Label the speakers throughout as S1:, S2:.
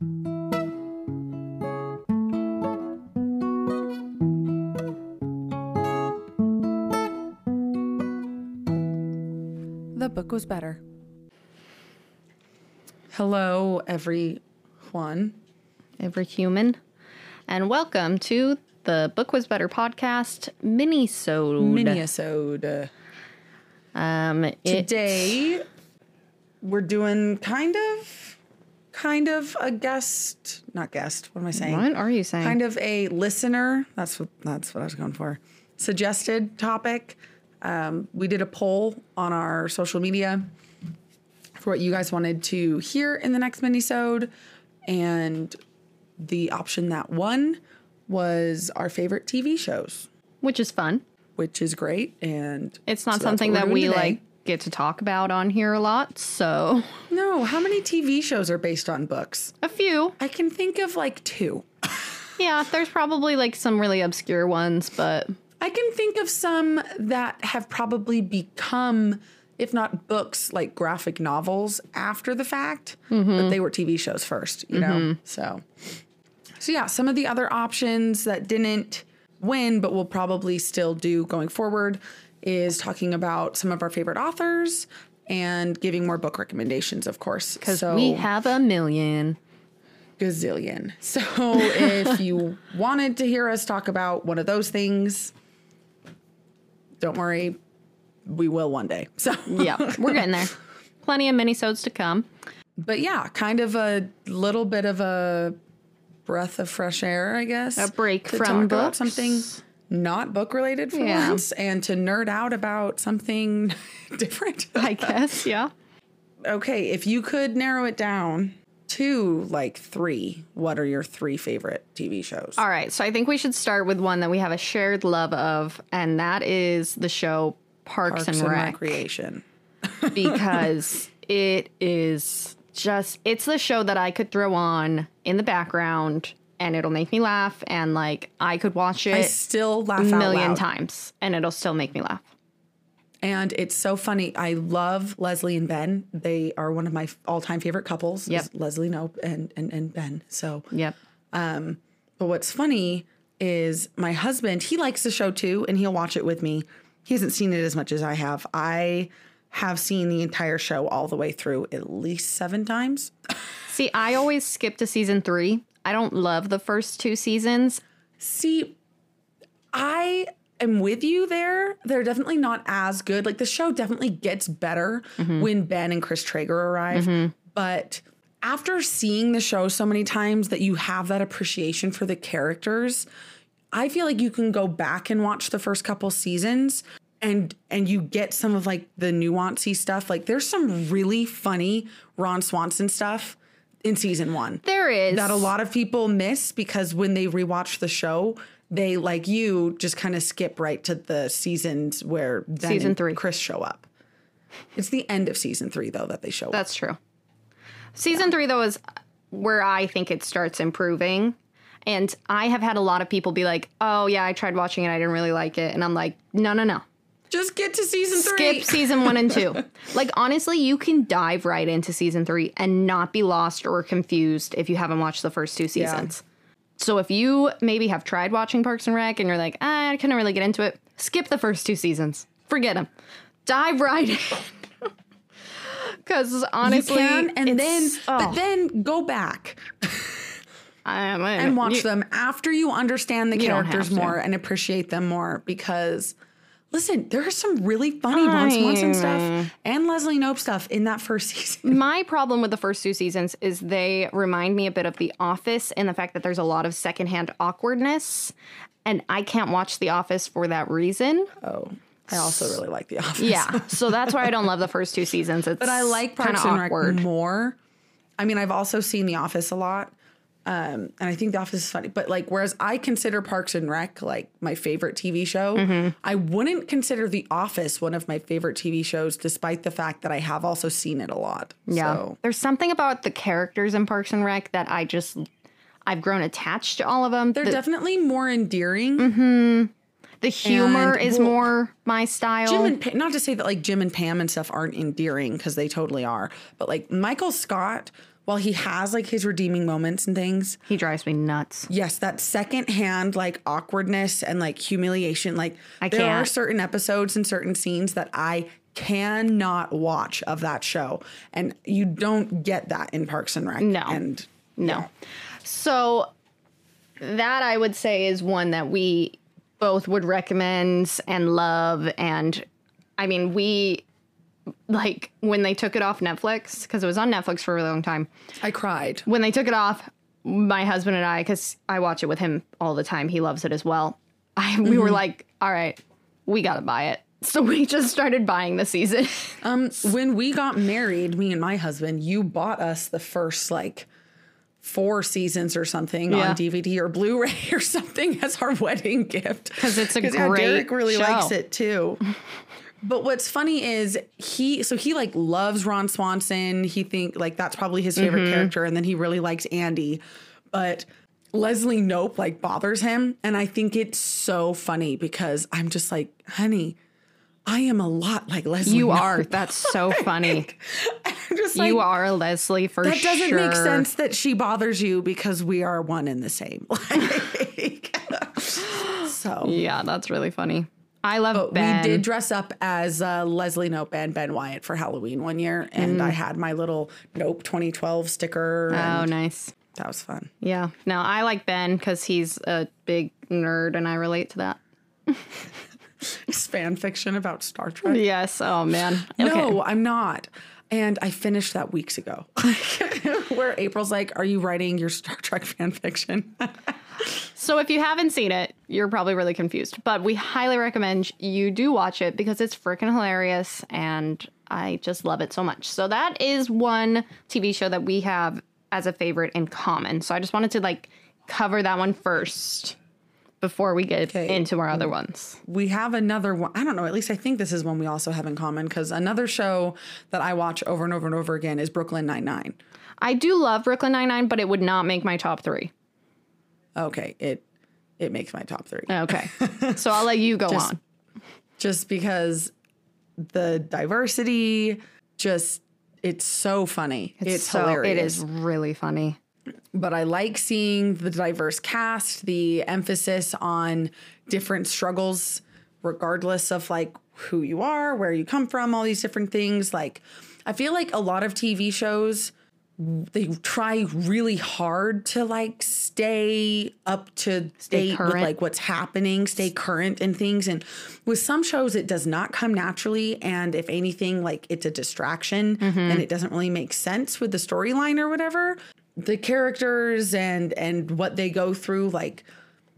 S1: The book was better. Hello, everyone.
S2: every human. And welcome to the Book Was Better podcast mini-sode.
S1: Mini-sode.
S2: Um, it,
S1: Today, we're doing kind of, kind of a guest, not guest. What am I saying?
S2: what are you saying?
S1: Kind of a listener. That's what that's what I was going for. Suggested topic. Um, we did a poll on our social media for what you guys wanted to hear in the next minisode, and the option that won was our favorite TV shows,
S2: which is fun.
S1: which is great. And
S2: It's not
S1: so
S2: something that we
S1: today.
S2: like get to talk about on here a lot. So
S1: No, how many TV shows are based on books?
S2: a few.
S1: I can think of like two.
S2: Yeah, there's probably like some really obscure ones, but
S1: I can think of some that have probably become, if not books, like graphic novels after the fact, but mm-hmm. they were TV shows first, you know? Mm-hmm. So, so yeah, some of the other options that didn't win, but will probably still do going forward is talking about some of our favorite authors and giving more book recommendations, of course.
S2: because
S1: So-
S2: we have a million.
S1: gazillion. So if you wanted to hear us talk about one of those things, don't worry, we will one day. So
S2: Yeah, we're getting there. Plenty of mini-sodes to come.
S1: but yeah, kind of a little bit of a breath of fresh air, I guess.
S2: A break from books.
S1: something not book related for
S2: Yeah.
S1: once and to nerd out about something different.
S2: I guess, yeah.
S1: okay, if you could narrow it down to like three, what are your three favorite TV shows?
S2: All right, so I think we should start with one that we have a shared love of, and that is the show Parks,
S1: Parks
S2: and,
S1: and
S2: Rec,
S1: Recreation.
S2: because it is just it's the show that I could throw on in the background and it'll make me laugh and like I could watch it I
S1: still laugh
S2: a million times and it'll still make me laugh.
S1: And it's so funny. I love Leslie and Ben. They are one of my all-time favorite couples.
S2: Yep.
S1: Leslie Knope and, and and Ben. So,
S2: Yep.
S1: Um, but what's funny is my husband. He likes the show too, and he'll watch it with me. He hasn't seen it as much as I have. I have seen the entire show all the way through at least seven times.
S2: See, I always skip to season 3. I don't love the first two seasons.
S1: See, I am with you there. They're definitely not as good. Like the show definitely gets better mm-hmm. when Ben and Chris Traeger arrive. Mm-hmm. But after seeing the show so many times that you have that appreciation for the characters, I feel like you can go back and watch the first couple seasons and and you get some of like the nuancy stuff. Like there's some really funny Ron Swanson stuff in season 1
S2: There is
S1: that a lot of people miss because when they rewatch the show, they like you just kind of skip right to the seasons where Ben
S2: Season
S1: and
S2: three.
S1: Chris show up. It's the end of season three though that they show up.
S2: That's true. Season three, though, is where I think it starts improving. And I have had a lot of people be like, oh, yeah, I tried watching it. I didn't really like it. And I'm like, no, no, no.
S1: Just get to season three.
S2: Skip season one and two. like, honestly, you can dive right into season three and not be lost or confused if you haven't watched the first two seasons. So if you maybe have tried watching Parks and Rec and you're like, ah, I couldn't really get into it, skip the first two seasons. Forget them. Dive right in. Because
S1: you
S2: honestly,
S1: can, and then
S2: it's-
S1: but
S2: oh,
S1: then go back and watch
S2: you-
S1: them after you understand the characters more and appreciate them more because. Listen, there is some really funny Ron Swanson stuff and Leslie Knope stuff in that first season.
S2: My problem with the first two seasons is they remind me a bit of The Office in the fact that there's a lot of secondhand awkwardness, and I can't watch The Office for that reason.
S1: Oh, I also really like The Office.
S2: Yeah, so that's why I don't love the first two seasons. It's
S1: But I like Parks
S2: of
S1: and Rec
S2: awkward.
S1: more. I mean, I've also seen The Office a lot. Um, and I think The Office is funny. But like, whereas I consider Parks and Rec like my favorite TV show,
S2: Mm-hmm.
S1: I wouldn't consider The Office one of my favorite TV shows, despite the fact that I have also seen it a lot.
S2: Yeah,
S1: So,
S2: there's something about the characters in Parks and Rec that I just I've grown attached to all of them.
S1: they're
S2: The,
S1: definitely more endearing.
S2: the humor
S1: and,
S2: is
S1: well,
S2: more my style.
S1: Jim and Pam, not to say that like Jim and Pam and stuff aren't endearing because they totally are, but like Michael Scott, while he has like his redeeming moments and things,
S2: He drives me nuts.
S1: yes, that secondhand like awkwardness and like humiliation, like
S2: I
S1: there are
S2: can't.
S1: certain episodes and certain scenes that I cannot watch of that show. And you don't get that in Parks and Rec.
S2: No.
S1: And
S2: No. So that I would say is one that we both would recommend and love. And I mean, we like when they took it off Netflix, because it was on Netflix for a really long time.
S1: I cried.
S2: When they took it off, my husband and I, because I watch it with him all the time, he loves it as well. I, we were like, all right, we got to buy it. So we just started buying the season.
S1: Um, when we got married, me and my husband, you bought us the first like four seasons or something
S2: Yeah.
S1: on DVD or Blu-ray or something as our wedding gift
S2: because it's a great
S1: Derek really
S2: show.
S1: likes it too. But what's funny is he so he like loves Ron Swanson. He think like that's probably his favorite
S2: Mm-hmm.
S1: character, and then he really likes Andy. But Leslie Knope like bothers him, and I think it's so funny because I'm just like, honey, I am a lot like Leslie.
S2: You
S1: Knope.
S2: are. That's so funny.
S1: I'm just like,
S2: you are Leslie for
S1: that doesn't
S2: sure.
S1: make sense that she bothers you because we are one and the same. Like, so
S2: Yeah, that's really funny. I love
S1: But
S2: Ben.
S1: we did dress up as uh, Leslie Knope and Ben Wyatt for Halloween one year, and I had my little Knope 2012 sticker.
S2: Mm. Oh, nice.
S1: that was fun.
S2: Yeah. No, I like Ben because he's a big nerd, and I relate to that.
S1: It's fan fiction about Star Trek.
S2: Yes. Oh man. Okay.
S1: No, I'm not. And I finished that weeks ago. Where April's like, "Are you writing your Star Trek fan fiction?"
S2: So if you haven't seen it, you're probably really confused. But we highly recommend you do watch it because it's freaking hilarious and I just love it so much. So that is one TV show that we have as a favorite in common. So I just wanted to like cover that one first before we get
S1: Okay.
S2: into our other ones.
S1: we have another one. I don't know. At least I think this is one we also have in common because another show that I watch over and over and over again is Brooklyn Nine Nine.
S2: I do love Brooklyn Nine-Nine, but it would not make my top three.
S1: Okay, it it makes my top three
S2: Okay. so I'll let you go
S1: Just-
S2: on.
S1: just because the diversity, just it's so funny. It's,
S2: so
S1: hilarious.
S2: it is really funny.
S1: but I like seeing the diverse cast, the emphasis on different struggles, regardless of like who you are, where you come from, all these different things. Like, I feel like a lot of TV shows, they try really hard to like stay up to date with like what's happening, stay current and things. And with some shows, it does not come naturally. And if anything, like it's a distraction mm-hmm. and it doesn't really make sense with the storyline or whatever. The characters and and what they go through, like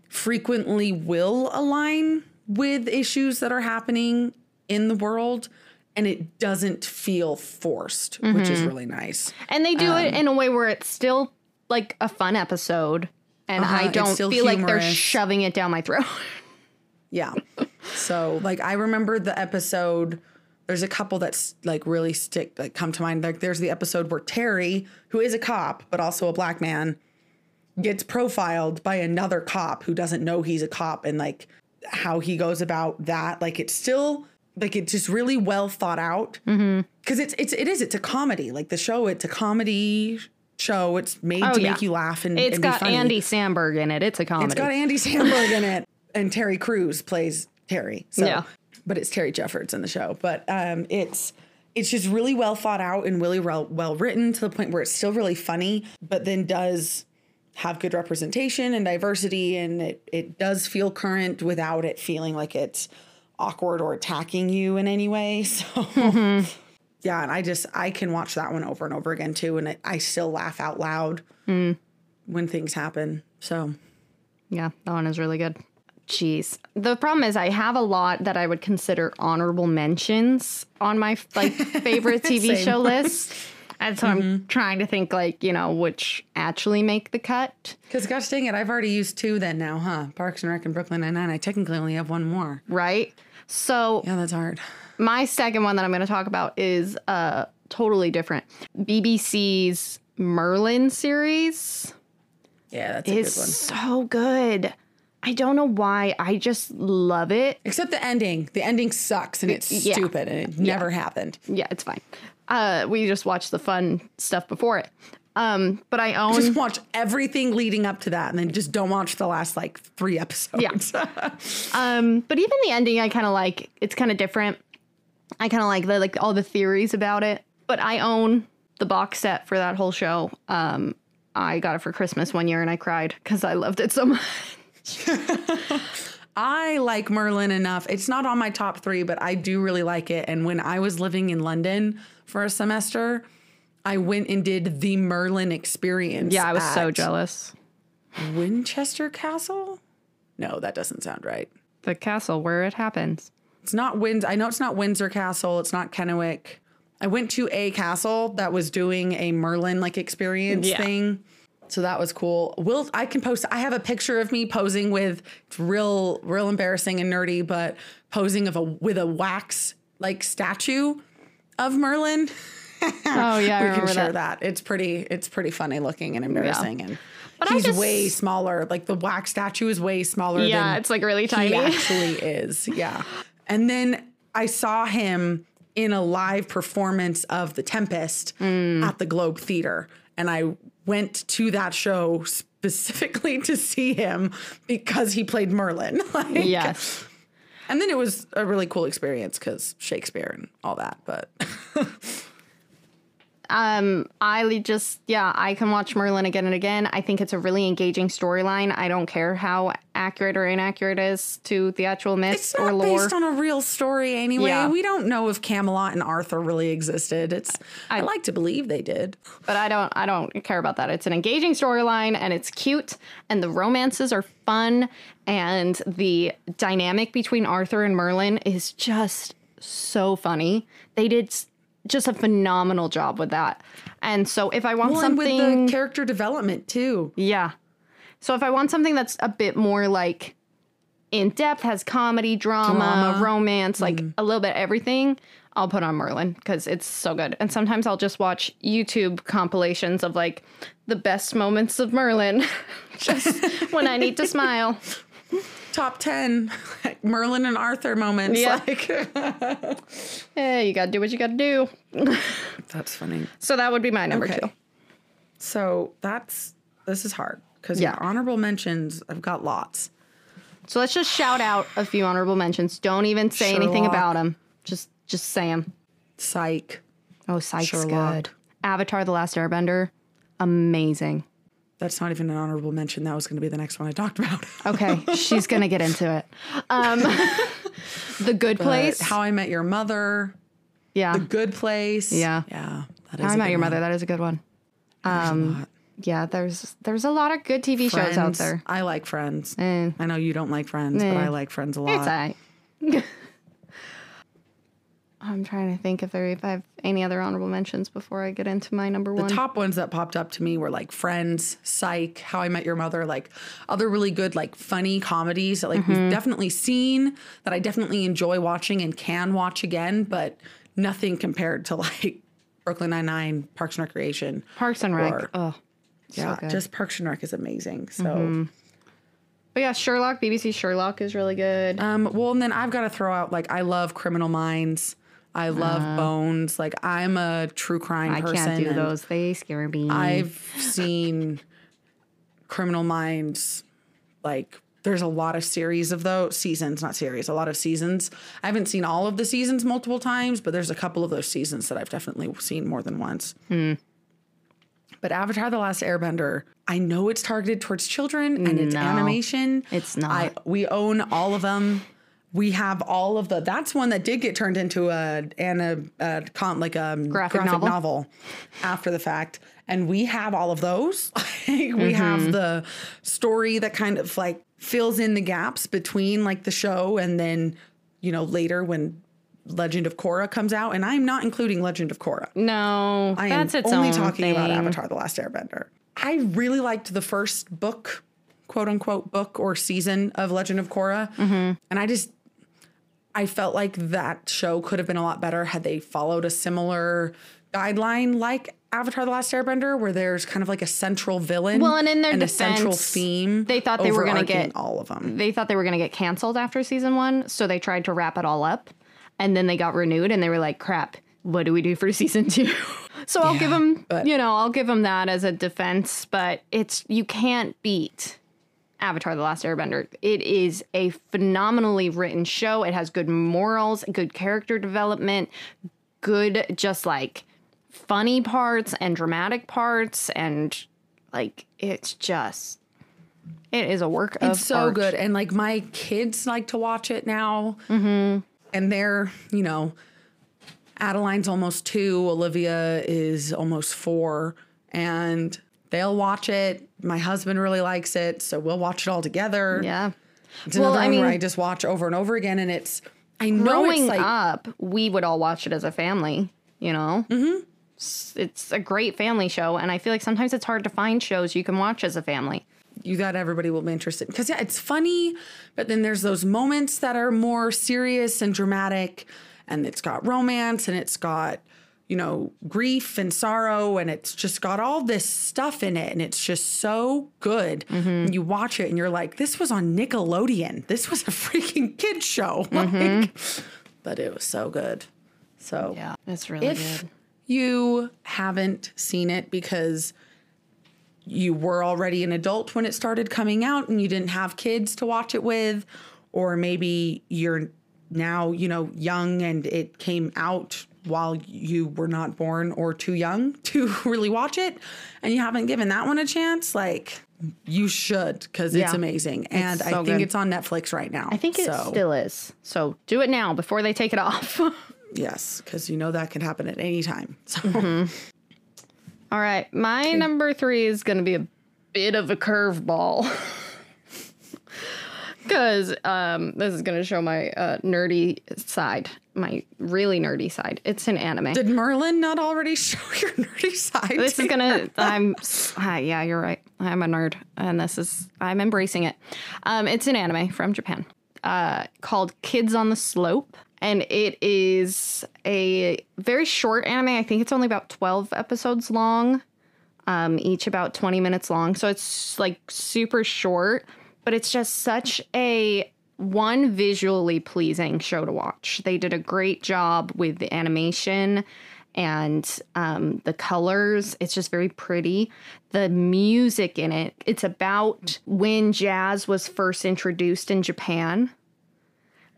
S1: frequently will align with issues that are happening in the world. And it doesn't feel forced, which is really nice.
S2: And they do
S1: Um,
S2: it in a way where it's still like a fun episode. And
S1: Uh-huh,
S2: I don't feel like they're shoving it down my throat.
S1: Yeah. so like I remember the episode. There's a couple that's like really stick like come to mind. Like there's the episode where Terry, who is a cop but also a black man, gets profiled by another cop who doesn't know he's a cop and like how he goes about that. Like it's still like it's just really well thought out because it's it's it is it's a comedy. Like the show, it's a comedy show. It's made
S2: Oh,
S1: to
S2: yeah.
S1: make you laugh and
S2: It's
S1: and
S2: got. Andy Samberg in it. It's a comedy.
S1: It's got Andy Samberg in it, and Terry Crews plays Terry. So,
S2: Yeah.
S1: but it's Terry Jeffords in the show. But um, it's it's just really well thought out and really well, well written to the point where it's still really funny, but then does have good representation and diversity, and it it does feel current without it feeling like it's awkward or attacking you in any way. So. Yeah, and I just I can watch that one over and over again too, and it, I still laugh out loud when things happen. So
S2: yeah, that one is really good. Jeez. The problem is I have a lot that I would consider honorable mentions on my like favorite TV.
S1: Mm-hmm.
S2: show list. And so I'm trying to think like, you know, which actually make the cut.
S1: Because gosh dang it, I've already used two then now, huh? Parks and Rec and Brooklyn Nine Nine. I technically only have one more.
S2: Right? So
S1: Yeah, that's hard.
S2: my second one that I'm going to talk about is uh totally different. BBC's Merlin series
S1: Yeah, that's a
S2: is
S1: good one.
S2: so good. I don't know why. I just love it.
S1: Except the ending. The ending sucks and it's
S2: Yeah.
S1: stupid and it never happened.
S2: Yeah, it's fine. Uh, we just watched the fun stuff before it. Um, but I own
S1: Just watch everything leading up to that, and then just don't watch the last like three episodes.
S2: Um, but even the ending, I kind of like. It's kind of different. I kind of like the like all the theories about it. But I own the box set for that whole show. Um, I got it for Christmas one year, and I cried because I loved it so much.
S1: I like Merlin enough. It's not on my top three, but I do really like it. And when I was living in London for a semester, I went and did the Merlin experience.
S2: Yeah, I was so jealous.
S1: Winchester Castle? No, that doesn't sound right.
S2: The castle where it happens.
S1: It's not Windsor. I know it's not Windsor Castle. It's not Kennewick. I went to a castle that was doing a Merlin like experience
S2: Yeah.
S1: thing. So that was cool. Will I can post I have a picture of me posing with it's real real embarrassing and nerdy, but posing of a with a wax like statue of Merlin.
S2: Oh yeah,
S1: we can share
S2: that.
S1: that. It's pretty it's pretty funny looking and embarrassing and
S2: But
S1: he's
S2: just-
S1: way smaller. Like the wax statue is way smaller
S2: Yeah, it's like really tiny.
S1: he actually is. Yeah. And then I saw him in a live performance of The Tempest
S2: Mm.
S1: at the Globe Theater. And I went to that show specifically to see him because he played Merlin. like,
S2: yes.
S1: And then it was a really cool experience because Shakespeare and all that. But
S2: Um, I just yeah, I can watch Merlin again and again. I think it's a really engaging storyline. I don't care how accurate or inaccurate it is to the actual myth
S1: it's
S2: or lore.
S1: based on a real story anyway.
S2: Yeah.
S1: We don't know if Camelot and Arthur really existed. It's I, like to believe they did.
S2: but I don't I don't care about that. It's an engaging storyline and it's cute and the romances are fun and the dynamic between Arthur and Merlin is just so funny. They did just a phenomenal job with that. And so if I want
S1: Well,
S2: something
S1: with the character development too.
S2: Yeah. So if I want something that's a bit more like in depth, has comedy, drama,
S1: Drama.
S2: romance, like mm-hmm. a little bit everything, I'll put on Merlin because it's so good. And sometimes I'll just watch YouTube compilations of like the best moments of Merlin just when I need to smile.
S1: top 10 Merlin and Arthur moments.
S2: Yeah.
S1: Like,
S2: Yeah, you gotta do what you gotta do.
S1: that's funny.
S2: So that would be my number
S1: Okay.
S2: two.
S1: So that's, this is hard because
S2: Yeah.
S1: honorable mentions, I've got lots.
S2: So let's just shout out a few honorable mentions. Don't even say anything about them. Just just say them.
S1: Psych.
S2: Oh, Sykes
S1: Sherlock.
S2: good. Avatar: The Last Airbender, amazing.
S1: That's not even an honorable mention. That was going to be the next one I talked about.
S2: Okay, she's gonna get into it. Um, the Good
S1: But
S2: Place.
S1: How I Met Your Mother.
S2: yeah,
S1: The Good Place.
S2: Yeah.
S1: Yeah. That is
S2: How I Met Your
S1: one.
S2: Mother. That is a good one.
S1: There's.
S2: Yeah, there's there's a lot of good TV shows out there.
S1: I like Friends.
S2: Eh.
S1: I know you don't like Friends,
S2: Eh.
S1: but I like Friends a lot.
S2: It's alright. I'm trying to think if there if I have any other honorable mentions before I get into my number one.
S1: the top ones that popped up to me were like Friends, Psych, How I Met Your Mother, like other really good, like funny comedies that like
S2: Mm-hmm.
S1: we've definitely seen that I definitely enjoy watching and can watch again, but nothing compared to like Brooklyn Nine Nine, Parks and Recreation.
S2: Parks and Rec.
S1: or-
S2: oh,
S1: yeah,
S2: so
S1: just Parks and Rec is amazing. So,
S2: but yeah, Sherlock. BBC Sherlock is really good.
S1: um, well, and then I've got to throw out like I love Criminal Minds. I love Bones. Like I'm a true crime
S2: Uh. I
S1: person.
S2: can't do those. They scare me.
S1: I've seen Criminal Minds. Like, there's a lot of series of those seasons, not series, a lot of seasons. I haven't seen all of the seasons multiple times, but there's a couple of those seasons that I've definitely seen more than once.
S2: Hmm.
S1: But Avatar: The Last Airbender, I know it's targeted towards children and it's
S2: No,
S1: animation.
S2: it's
S1: I
S2: not.
S1: we own all of them. We have all of the. That's one that did get turned into a and a, a con, like a
S2: Graphic novel.
S1: novel after the fact, and we have all of those. Like, we
S2: Mm-hmm.
S1: have the story that kind of like fills in the gaps between like the show and then you know later when Legend of Korra comes out, and I'm not including Legend of Korra.
S2: no,
S1: I
S2: that's
S1: am only talking about. Avatar: The Last Airbender. I really liked the first book, quote unquote, book or season of Legend of Korra,
S2: Mm-hmm.
S1: and I just I felt like that show could have been a lot better had they followed a similar guideline like Avatar: The Last Airbender, where there's kind of like a central villain,
S2: Well, and in their defense,
S1: a central theme.
S2: they thought they were gonna get-
S1: all of them.
S2: They thought they were going to get canceled after season one, so they tried to wrap it all up, and then they got renewed, and they were like, "Crap, what do we do for season two? so I'll give them,
S1: but-
S2: you know, I'll give them that as a defense, but it's, you can't beat Avatar The Last Airbender. It is a phenomenally written show. It has good morals, good character development, good, just like funny parts and dramatic parts. And like, it's just, it is a work of art.
S1: It's so
S2: art.
S1: good. And like my kids like to watch it now. Mm-hmm. And they're, you know, Adeline's almost two, Olivia is almost four, and they'll watch it. My husband really likes it, so we'll watch it all together.
S2: Yeah.
S1: It's
S2: Well,
S1: another
S2: I
S1: one where
S2: mean-
S1: I just watch over and over again, and it's I know
S2: growing
S1: it's like
S2: up, we would all watch it as a family, you know? Mm-hmm. It's a great family show, and I feel like sometimes it's hard to find shows you can watch as a family.
S1: you that everybody will be interested because yeah, it's funny, but then there's those moments that are more serious and dramatic, and it's got romance and it's got you know grief and sorrow, and it's just got all this stuff in it, and it's just so good. And you watch it and you're like, this was on Nickelodeon. This was a freaking kid show, like, mm-hmm. but it was so good. So
S2: Yeah, it's really
S1: if
S2: good.
S1: you haven't seen it because you were already an adult when it started coming out and you didn't have kids to watch it with or maybe you're now you know young and it came out while you were not born or too young to really watch it and you haven't given that one a chance like you should because it's
S2: Yeah.
S1: amazing and i
S2: so
S1: think
S2: good.
S1: it's on netflix right now
S2: I think it
S1: so
S2: still is. So do it now before they take it off.
S1: yes because you know that can happen at any time so mm-hmm.
S2: all right, my number three is going to be a bit of a curveball. Because um, this is going to show my uh, nerdy side, my really nerdy side. It's an anime.
S1: did merlin not already show your nerdy side
S2: this is gonna i'm uh, yeah you're right. I'm a nerd and this is i'm embracing it. Um, it's an anime from japan uh, called kids on the slope and it is a very short anime. I think it's only about 12 episodes long um, each about 20 minutes long. So it's like super short but it's just such a one visually pleasing show to watch. They did a great job with the animation and um, the colors. It's just very pretty. The music in it, it's about when jazz was first introduced in Japan.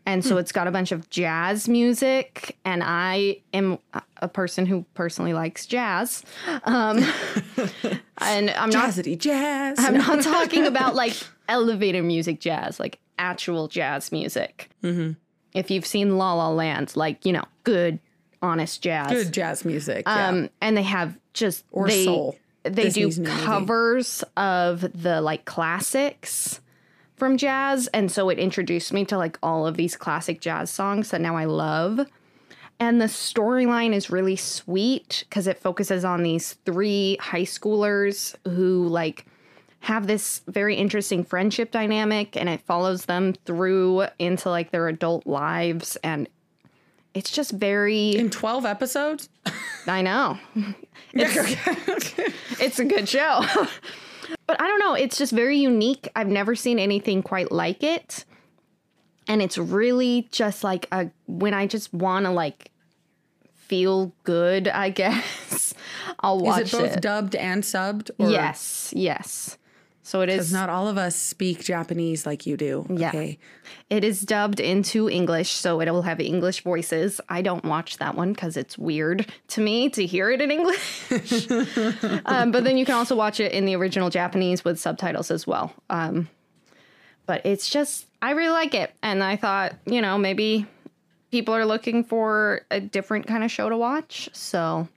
S2: And so it's got a bunch of jazz music, and I am a person who personally likes jazz. Um, and I'm not
S1: Jazzity jazz.
S2: I'm not talking about like elevator music jazz, like actual jazz music. Mm-hmm. If you've seen La La Land, like, you know, good, honest jazz.
S1: Good jazz music. yeah.
S2: Um, and they have just
S1: Or
S2: they,
S1: soul.
S2: They
S1: Disney's
S2: do
S1: new movie.
S2: covers of the like classics from jazz, and so it introduced me to like all of these classic jazz songs that now I love. And the storyline is really sweet because it focuses on these three high schoolers who like have this very interesting friendship dynamic and it follows them through into like their adult lives and it's just very
S1: In 12 episodes?
S2: I know. It's, it's a good show. but I don't know. It's just very unique. I've never seen anything quite like it. And it's really just like a when I just want to like feel good, I guess. I'll watch
S1: Is it both dubbed and subbed? Or-
S2: Yes, yes. So it is
S1: not all of us speak Japanese like you do.
S2: Yeah.
S1: Okay.
S2: It is dubbed into English, so it will have English voices. I don't watch that one because it's weird to me to hear it in English. um, but then you can also watch it in the original Japanese with subtitles as well. Um, but it's just, I really like it. And I thought, you know, maybe people are looking for a different kind of show to watch. So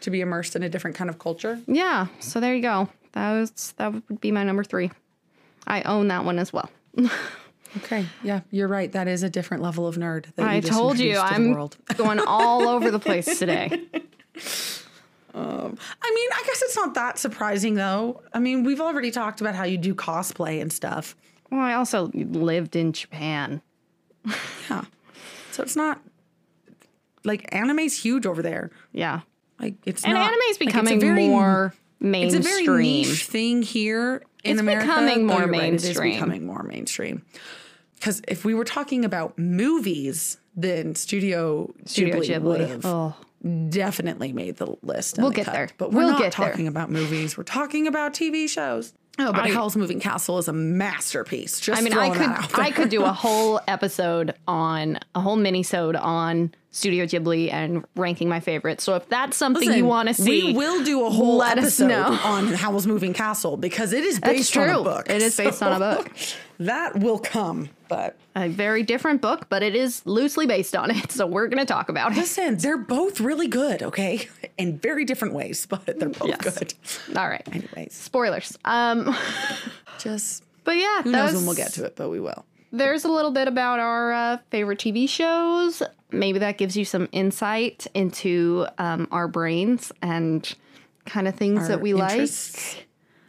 S1: To be immersed in a different kind of culture.
S2: yeah, so there you go. That was that would be my number three. I own that one as well.
S1: Okay. Yeah, you're right. That is a different level of nerd. That
S2: I told you
S1: to
S2: I'm going all over the place today.
S1: Um, I mean, I guess it's not that surprising though. I mean, we've already talked about how you do cosplay and stuff.
S2: Well, I also lived in Japan.
S1: Yeah. So it's not like anime's huge over there.
S2: Yeah.
S1: Like it's
S2: And
S1: not
S2: anime is
S1: like,
S2: becoming
S1: very-
S2: more
S1: It's a very niche thing here in
S2: It's
S1: America.
S2: becoming
S1: oh,
S2: more
S1: you're right, It is
S2: mainstream.
S1: becoming more mainstream. Because if we were talking about movies, then Studio,
S2: Studio
S1: Ghibli, would have
S2: Oh,
S1: definitely made the list.
S2: We'll
S1: the
S2: get
S1: cut.
S2: there.
S1: But we're
S2: We'll
S1: not
S2: get there.
S1: talking about movies. We're talking about TV shows. Oh, but
S2: I-
S1: Howl's Moving Castle is a masterpiece. Just
S2: I mean, I
S1: throwing that out
S2: could I could do a whole episode on a whole mini-sode on Studio Ghibli and ranking my favorites. So if that's something you want to see,
S1: We will do a whole
S2: let us
S1: episode
S2: know.
S1: on Howl's Moving Castle because it is based on a
S2: true.
S1: book.
S2: It is based on a book.
S1: that will come, but
S2: a very different book, but it is loosely based on it. So we're going to talk about it.
S1: listen, they're both really good, okay, in very different ways, but they're both
S2: Yes.
S1: good.
S2: All right.
S1: Anyways,
S2: Spoilers. Um,
S1: just
S2: but yeah,
S1: who knows when we'll get to it, but we will.
S2: there's a little bit about our uh, favorite TV shows. Maybe that gives you some insight into um, our brains and kind of things that we like.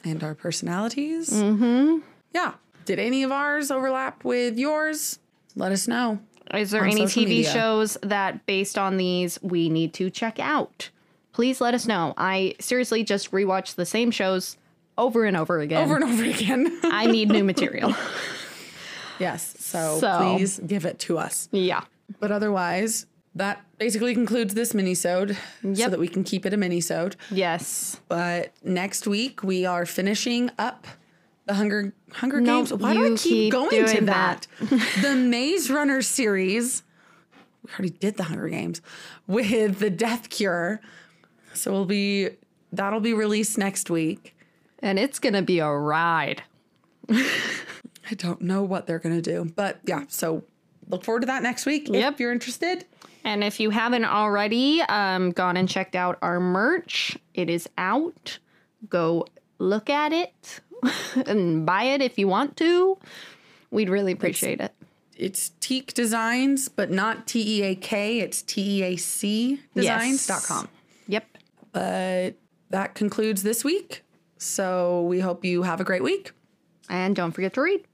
S1: and our personalities. Mm-hmm. Yeah. Did any of ours overlap with yours? Let us know.
S2: Is there any TV
S1: media.
S2: shows that, based on these, we need to check out? Please let us know. I seriously just rewatch the same shows over and over again.
S1: Over and over again.
S2: I need new material.
S1: yes. So,
S2: So-
S1: please give it to us.
S2: yeah.
S1: But otherwise, that basically concludes this mini-sode so that we can keep it a mini-sode.
S2: Yes.
S1: But next week we are finishing up the Hunger Hunger
S2: Nope,
S1: Games. Why do I keep,
S2: keep
S1: going to
S2: doing
S1: that? the Maze Runner series. We already did the Hunger Games with the Death Cure. So we'll be that'll be released next week.
S2: And it's going to be a ride.
S1: I don't know what they're gonna do. But yeah, so look forward to that next week
S2: Yep.
S1: if you're interested.
S2: And if you haven't already um, gone and checked out our merch, it is out. Go look at it and buy it if you want to. We'd really appreciate it.
S1: It's Teac Designs, but not T E A K. It's T E A C designs.com.
S2: Yep.
S1: But that concludes this week. So we hope you have a great week.
S2: And don't forget to read.